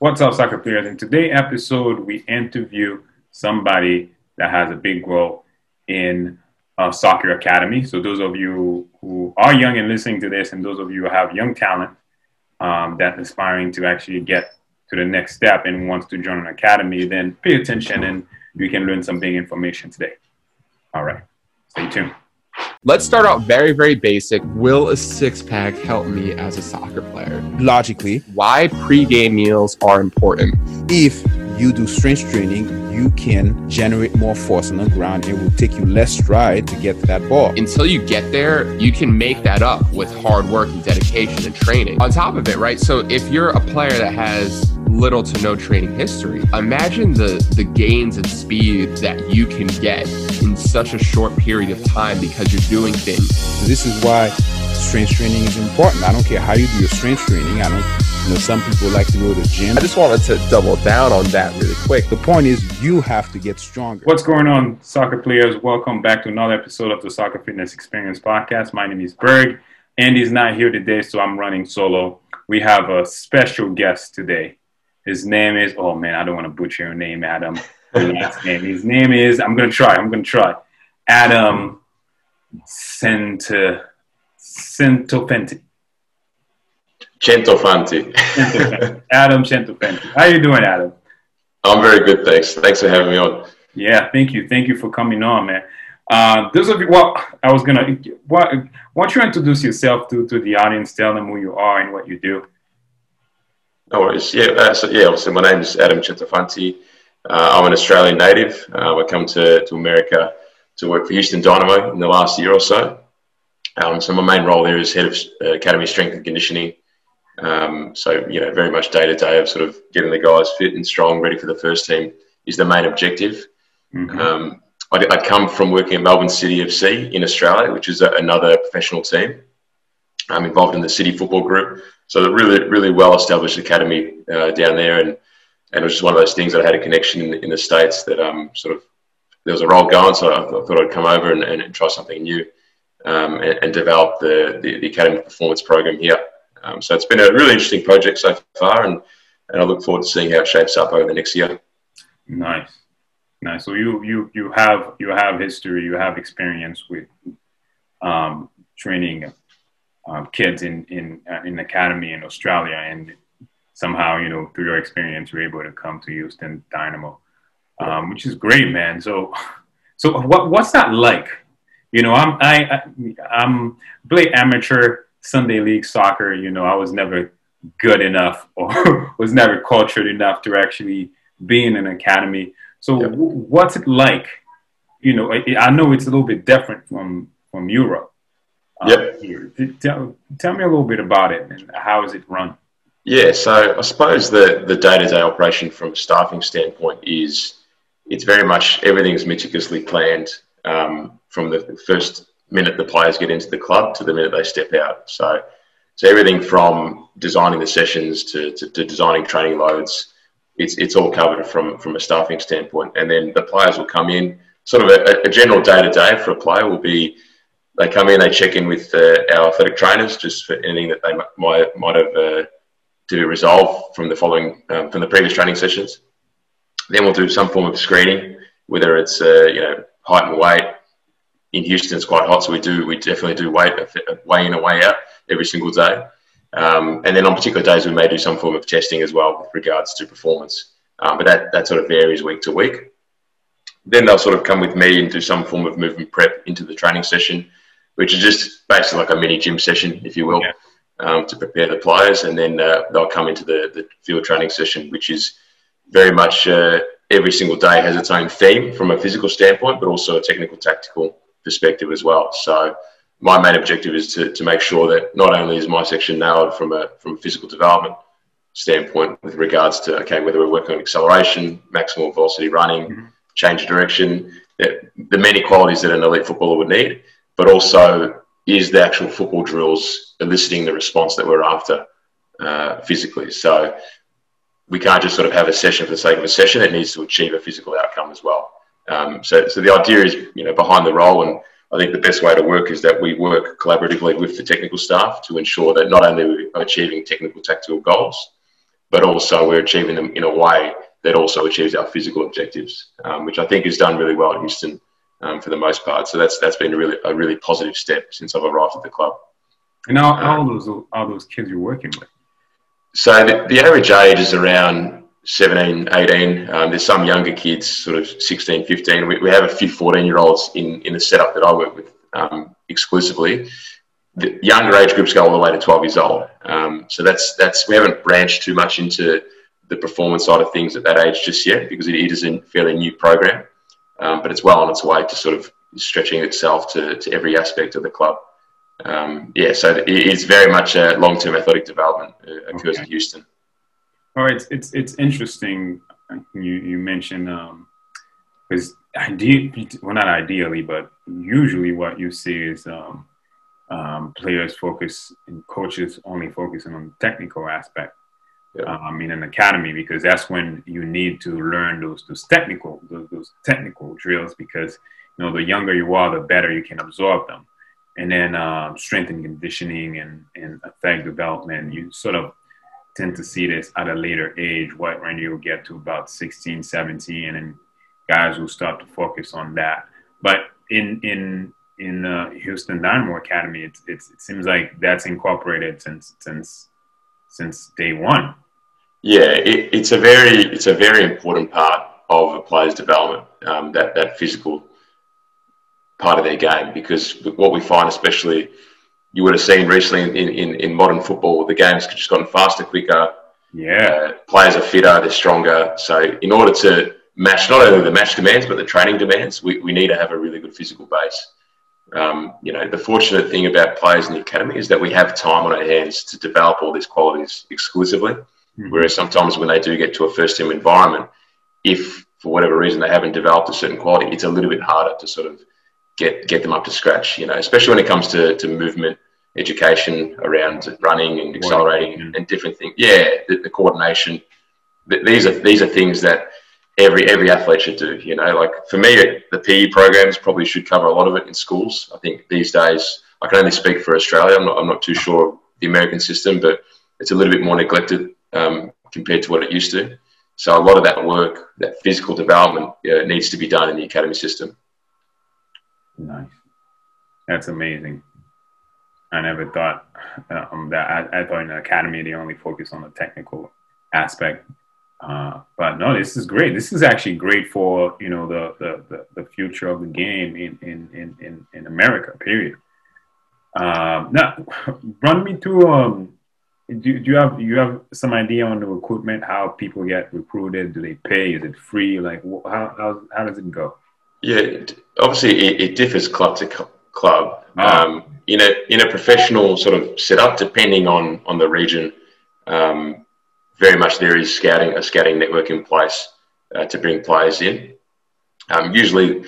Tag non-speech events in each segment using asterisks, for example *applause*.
What's up, soccer players? In today's episode, we interview somebody that has a big role in a soccer academy. So, those of you who are young and listening to this, and those of you who have young talent um, that's aspiring to actually get to the next step and wants to join an academy, then pay attention and you can learn some big information today. All right, stay tuned. Let's start out very, very basic. Will a six pack help me as a soccer player? Logically, Why pre-game meals are important? if you do strength training, you can generate more force on the ground. It will take you less stride to get to that ball. Until you get there, you can make that up with hard work and dedication and training. On top of it, right? So if you're a player that has little to no training history, imagine the the gains and speed that you can get in such a short period of time because you're doing things. This is why strength training is important. I don't care how you do your strength training. I don't, you know, some people like to go to the gym. I just wanted to double down on that really quick. The point is, you have to get stronger. What's going on, soccer players? Welcome back to another episode of the Soccer Fitness Experience Podcast. My name is Berg. Andy's not here today, so I'm running solo. We have a special guest today. His name is, oh man, I don't want to butcher your name, Adam. Last name. His name is, I'm going to try, I'm going to try. Adam Cent- Centopenti. Centofanti. Adam Centopenti. How you doing, Adam? I'm very good, thanks. Thanks for having me on. Yeah, thank you. Thank you for coming on, man. Uh, those of you, well, I was gonna, what, why don't you introduce yourself to, to the audience? Tell them who you are and what you do. No worries. Yeah, uh, so yeah, obviously my name is Adam Centofanti. Uh, I'm an Australian native. Uh, I come to, to America to work for Houston Dynamo in the last year or so. Um, so my main role there is head of uh, academy strength and conditioning. Um, so you know, very much day to day of sort of getting the guys fit and strong, ready for the first team is the main objective. Mhm. Um, I, I come from working at Melbourne City FC in Australia, which is a, another professional team. I'm involved in the City Football Group, so a really, really well-established academy uh, down there, and and it was just one of those things that I had a connection in, in the states that um sort of there was a role going, so I, I thought I'd come over and, and try something new, um, and, and develop the, the the academy performance program here. Um, so it's been a really interesting project so far, and and I look forward to seeing how it shapes up over the next year. Nice, nice. So you you you have you have history, you have experience with um, training um, kids in in in academy in Australia, and somehow you know through your experience, you're able to come to Houston Dynamo, um, which is great, man. So so what what's that like? You know, I'm I, I I'm play amateur Sunday league soccer. You know, I was never good enough *laughs* or was never cultured enough to actually be in an academy. So Yep. w- what's it like? You know, I, I know it's a little bit different from from Europe. uh, Yep. here. Tell, tell me a little bit about it and how is it run? Yeah, so I suppose the the day to day operation from a staffing standpoint is it's very much everything's meticulously planned um, from the first minute the players get into the club to the minute they step out. So so everything from designing the sessions to, to, to designing training loads, it's it's all covered from from a staffing standpoint. And then the players will come in. Sort of a, a general day to day for a player will be they come in, they check in with uh, our athletic trainers just for anything that they might might have. Uh, to resolve from the following um, from the previous training sessions. Then we'll do some form of screening, whether it's uh, you know height and weight. In Houston, it's quite hot, so we do we definitely do weight weigh in and weigh out every single day. Um, and then on particular days, we may do some form of testing as well with regards to performance. Um, but that, that sort of varies week to week. Then they'll sort of come with me and do some form of movement prep into the training session, which is just basically like a mini gym session, if you will Yeah. Um, to prepare the players, and then uh, they'll come into the, the field training session, which is very much uh, every single day has its own theme from a physical standpoint, but also a technical tactical perspective as well. So my main objective is to, to make sure that not only is my section nailed from a from a physical development standpoint with regards to okay whether we're working on acceleration, maximal velocity running, Mhm. change of direction, the many qualities that an elite footballer would need, but also is the actual football drills eliciting the response that we're after uh, physically. So we can't just sort of have a session for the sake of a session. It needs to achieve a physical outcome as well. Um, so, so the idea is, you know, behind the role, and I think the best way to work is that we work collaboratively with the technical staff to ensure that not only we're we achieving technical tactical goals, but also we're achieving them in a way that also achieves our physical objectives, um, which I think is done really well at Houston um, for the most part. So that's that's been a really a really positive step since I've arrived at the club. And how, how those are those kids you're working with? So the, the average age is around 17, 18. Um, there's some younger kids, sort of 16, 15. We, we have a few 14 year olds in, in the setup that I work with um, exclusively. The younger age groups go all the way to 12 years old. Um, so that's, that's, we haven't branched too much into the performance side of things at that age just yet because it, it is a fairly new program. Um, but it's well on its way to sort of stretching itself to, to every aspect of the club. Um, yeah, so it is very much a long-term athletic development uh, occurs okay. at Houston. All right, it's it's interesting. You you mentioned because um, ideally, well, not ideally, but usually what you see is um, um, players focus and coaches only focusing on the technical aspect. Yeah. Um, in an academy because that's when you need to learn those those technical those, those technical drills because you know the younger you are the better you can absorb them and then um, strength and conditioning and, and athletic development you sort of tend to see this at a later age, what when you get to about 16, 17, and guys will start to focus on that. But in in in the Houston Dynamo Academy, it's, it seems like that's incorporated since since since day one. Yeah, it, it's a very it's a very important part of a player's development. Um, that that physical part of their game, because what we find, especially you would have seen recently in, in, in modern football, the game's just gotten faster, quicker. Yeah. Uh, players are fitter, they're stronger. So, in order to match not only the match demands, but the training demands, we, we need to have a really good physical base. Um, you know, the fortunate thing about players in the academy is that we have time on our hands to develop all these qualities exclusively. Mm-hmm. Whereas sometimes when they do get to a first team environment, if for whatever reason they haven't developed a certain quality, it's a little bit harder to sort of get get them up to scratch. You know, especially when it comes to, to movement education around running and accelerating and different things. Yeah, the, the coordination. these are these are things that every every athlete should do. You know, like for me, the PE programs probably should cover a lot of it in schools. I think these days, I can only speak for Australia. I'm not I'm not too sure of the American system, but it's a little bit more neglected um, compared to what it used to. So a lot of that work, that physical development, uh, needs to be done in the academy system. Nice. That's amazing. I never thought um, that. I, I, thought in the academy they only focus on the technical aspect. Uh, but no, this is great. This is actually great for you know the the, the, the future of the game in in in in, America. Period. Um, now, *laughs* run me through. Um, do, do you have you have some idea on the recruitment? How people get recruited? Do they pay? Is it free? Like how how, how does it go? Yeah, obviously it, it differs club to club. Oh. Um, in a in a professional sort of setup, depending on on the region, um, very much there is scouting a scouting network in place uh, to bring players in. Um, usually,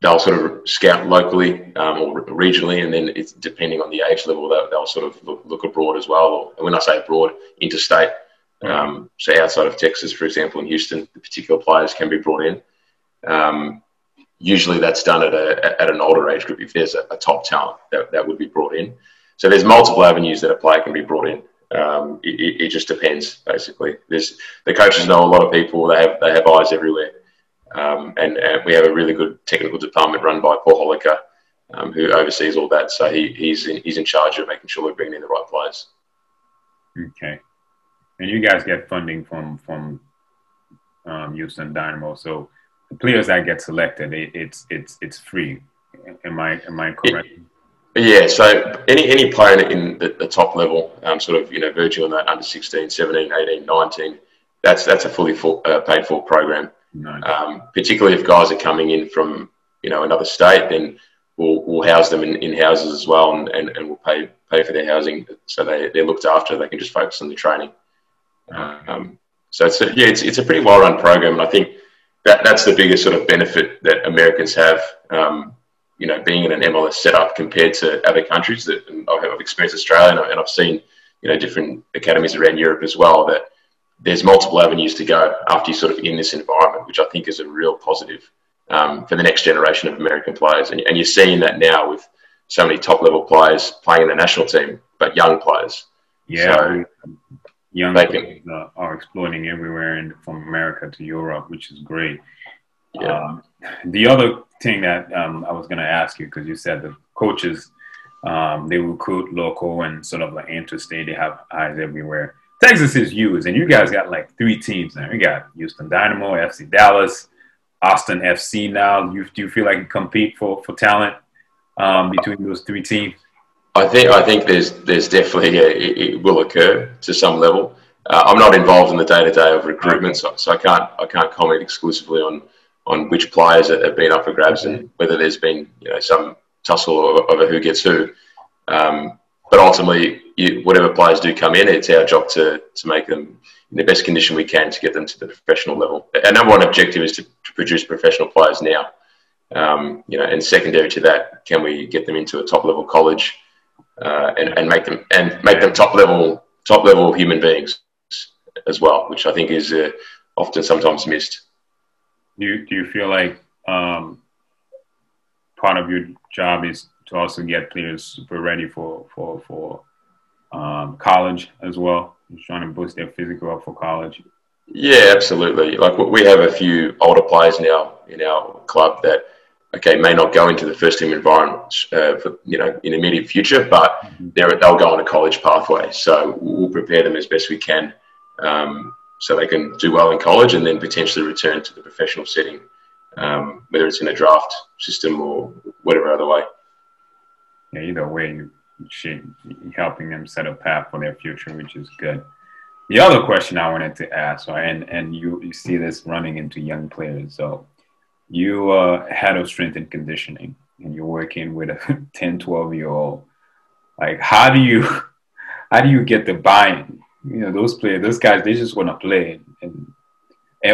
they'll sort of scout locally um, or regionally, and then it's depending on the age level, they'll, they'll sort of look, look, abroad as well. Or when I say abroad, interstate. Um, so outside of Texas, for example, in Houston, the particular players can be brought in. Um, usually that's done at, a, at an older age group if there's a, a, top talent that, that would be brought in. So there's multiple avenues that a player can be brought in. Um, it, it, just depends, basically. There's, the coaches know a lot of people. They have they have eyes everywhere, um, and, and, we have a really good technical department run by Paul Holocher, um, who oversees all that. So he, he's in, he's in charge of making sure we're bringing in the right players. Okay, and you guys get funding from from um, Houston Dynamo, so the players that get selected, it, it's it's it's free. Am I am I correct? Yeah. So any any player in the, the top level, um, sort of you know, verging on that under 16, 17, 18, 19, that's that's a fully full, uh, paid for program. Nice. Um, particularly if guys are coming in from you know another state, then we'll, we'll house them in, in houses as well, and, and, and we'll pay pay for their housing so they they're looked after. They can just focus on the training. Um, so it's a, yeah, it's, it's a pretty well run program, and I think that, that's the biggest sort of benefit that Americans have. Um, you know, being in an MLS setup compared to other countries that I've experienced Australia and I've seen, you know, different academies around Europe as well. That there's multiple avenues to go after you're sort of in this environment, which I think is a real positive um, for the next generation of American players. And, and, you're seeing that now with so many top level players playing in the national team, but young players. Yeah. So, young players uh, are exploding everywhere, and from America to Europe, which is great. Yeah. Um, the other thing that um, I was going to ask you because you said the coaches um, they recruit local and sort of like interstate. They have eyes everywhere. Texas is used, and you guys got like three teams now. You got Houston Dynamo, FC Dallas, Austin FC. Now, you do you feel like you compete for for talent um, between those three teams? I think I think there's there's definitely a, it, will occur to some level. Uh, I'm not involved in the day to day of recruitment, so, so I can't I can't comment exclusively on on which players have been up for grabs and whether there's been you know some tussle over who gets who. Um, but ultimately, you, whatever players do come in, it's our job to, to make them in the best condition we can to get them to the professional level. Our number one objective is to, to produce professional players now. Um, you know, and secondary to that, can we get them into a top level college uh, and, and make them and make them top level top level human beings as well, which I think is uh, often sometimes missed. Do you, do you feel like um, part of your job is to also get players super ready for for for um, college as well. Just trying to boost their physical up for college. Yeah, absolutely. Like we have a few older players now in our club that okay may not go into the first team environment uh, for you know in the immediate future, but mm-hmm. they'll go on a college pathway. So we'll prepare them as best we can. Um, so they can do well in college and then potentially return to the professional setting um, whether it's in a draft system or whatever other way. Yeah, either way, you should helping them set a path for their future, which is good. The other question I wanted to ask, and and you, you see this running into young players. So you uh, head of strength and conditioning, and you're working with a *laughs* 10, 12 year old. Like, how do you *laughs* how do you get the buy-in? You know, those players, those guys, they just want to play, and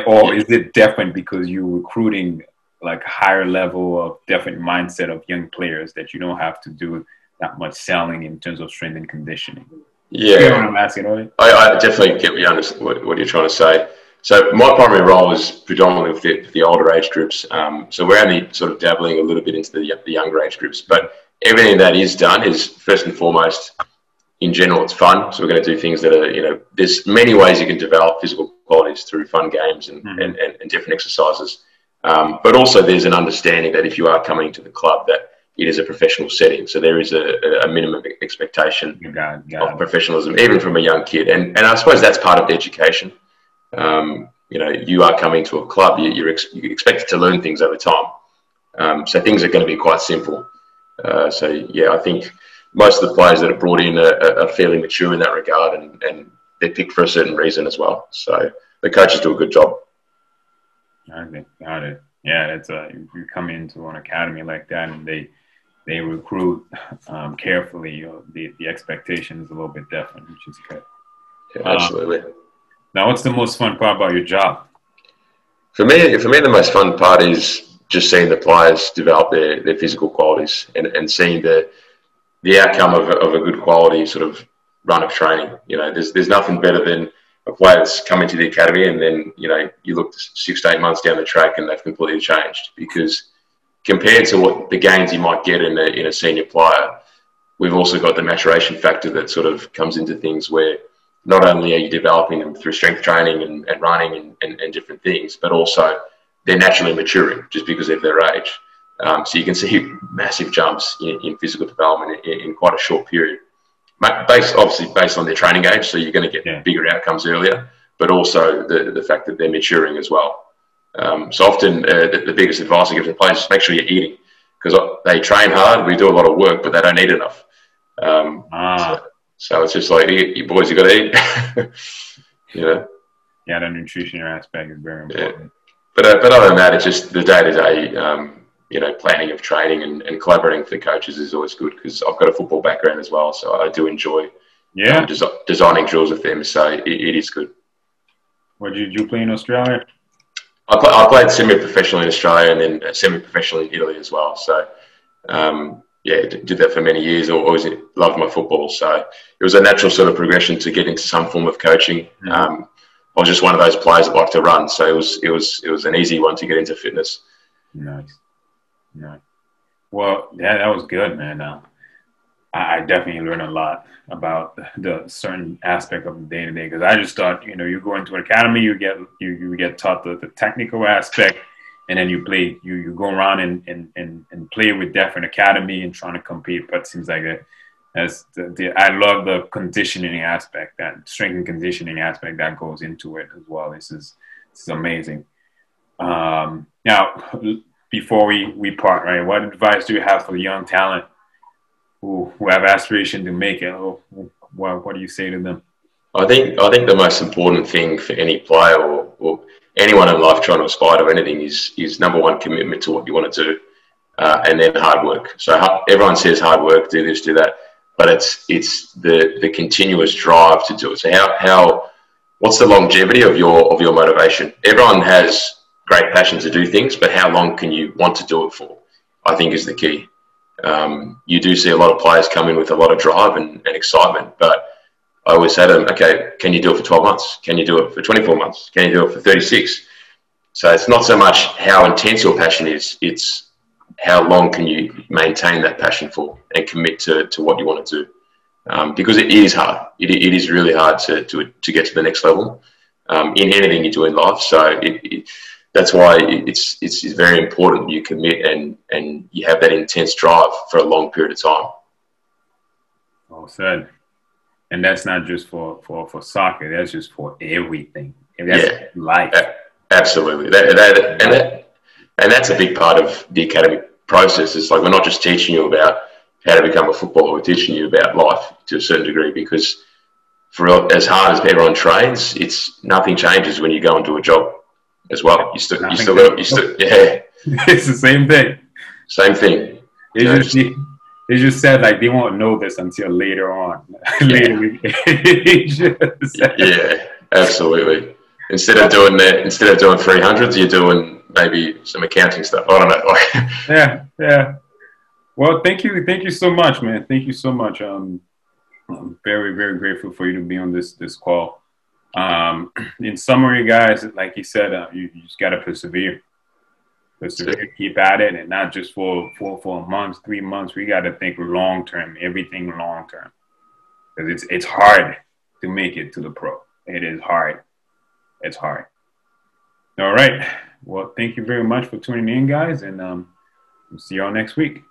or is it different because you're recruiting like higher level of different mindset of young players that you don't have to do that much selling in terms of strength and conditioning? Yeah, you know I'm asking. Right? I, I, definitely get what, what, what, you're trying to say. So my primary role is predominantly with the, the older age groups. Um, so we're only sort of dabbling a little bit into the, the younger age groups, but everything that is done is first and foremost in general, it's fun. So we're going to do things that are, you know, there's many ways you can develop physical qualities through fun games and, mm-hmm. and, and, and, different exercises. Um, but also there's an understanding that if you are coming to the club that it is a professional setting. So there is a, a minimum expectation of professionalism, even from a young kid. And, and I suppose that's part of the education. Um, you know, you are coming to a club, you, you're, ex- you're expected to learn things over time. Um, so things are going to be quite simple. Uh, so yeah, I think most of the players that are brought in are, are fairly mature in that regard, and, and they're picked for a certain reason as well. So the coaches do a good job. Okay, got it. Yeah, it's a you come into an academy like that, and they they recruit um, carefully. You know, the the expectation is a little bit different, which is good. Yeah, absolutely. Um, now, what's the most fun part about your job? For me, for me, the most fun part is just seeing the players develop their, their physical qualities and, and seeing the the outcome of a, of a good quality sort of run of training. You know, there's there's nothing better than a player that's come into the academy and then you know you look six to eight months down the track and they've completely changed because compared to what the gains you might get in a, in a senior player, we've also got the maturation factor that sort of comes into things where not only are you developing them through strength training and, and running and, and, and different things, but also they're naturally maturing just because of their age. Um, so you can see massive jumps in, in physical development in, in, quite a short period. Based, obviously, based on their training age, so you're going to get yeah. bigger outcomes earlier, but also the, the fact that they're maturing as well. Um, so often, uh, the, the, biggest advice I give to players is make sure you're eating because they train hard, we do a lot of work, but they don't eat enough. Um, ah. so, so, it's just like, you boys, you got to eat. *laughs* you know? Yeah, the nutrition aspect is very important. Yeah. But, uh, but other than that, it's just the day to day you know, planning of training and, and collaborating with the coaches is always good because I've got a football background as well, so I do enjoy yeah um, des- designing drills with them. So it, it is good. What did you play in Australia? I, play, I played semi-professionally in Australia and then semi-professionally in Italy as well. So um, yeah, did that for many years. I always loved my football, so it was a natural sort of progression to get into some form of coaching. Mm-hmm. Um, I was just one of those players that liked to run, so it was it was it was an easy one to get into fitness. Nice. No. Well, yeah, that was good, man. Uh, I definitely learned a lot about *laughs* the certain aspect of the day to day because I just thought, you know, you go into an academy, you get you, you get taught the, the technical aspect, and then you play, you, you go around and, and, and, and play with different academy and trying to compete. But it seems like a, as the, the, I love the conditioning aspect, that strength and conditioning aspect that goes into it as well. This is this is amazing. Um, now, before we, we part, right, what advice do you have for the young talent who, who have aspiration to make it? What, what do you say to them? I think I think the most important thing for any player or, or anyone in life trying to aspire to anything is is number one commitment to what you want to do, uh, and then hard work. So everyone says hard work, do this, do that, but it's it's the the continuous drive to do it. So how how what's the longevity of your of your motivation? Everyone has great passion to do things, but how long can you want to do it for? I think is the key. Um, you do see a lot of players come in with a lot of drive and, and, excitement, but I always say to them, okay, can you do it for 12 months? Can you do it for 24 months? Can you do it for 36? So it's not so much how intense your passion is, it's how long can you maintain that passion for and commit to, to what you want to do. Um, because it is hard. It, it is really hard to, to, to get to the next level um, in anything you do in life. So it, it that's why it's, it's very important you commit and and you have that intense drive for a long period of time. Well said. And that's not just for for, for soccer. That's just for everything. That's yeah, life. Absolutely. That, that, and that, and that's a big part of the academy process. It's like we're not just teaching you about how to become a footballer. We're teaching you about life to a certain degree because for as hard as everyone trains, it's nothing changes when you go into a job as well. You still, you still, you *laughs* still, yeah. it's the same thing. Same thing. They you just, know, they just said like they won't know this until later on. *laughs* later, *laughs* yeah, absolutely. Instead of doing that, instead of doing three hundreds, you're doing maybe some accounting stuff. I don't know. yeah, yeah. Well, thank you, thank you so much, man. Thank you so much. Um, I'm very, very grateful for you to be on this this call. Um, *clears throat* in summary, guys, like you said, uh, you, you, just got to persevere. Persevere, keep at it, and not just for four, four months, three months. We got to think long term, everything long term, because it's it's hard to make it to the pro. It is hard. It's hard. All right. Well, thank you very much for tuning in, guys, and um, we'll see y'all next week.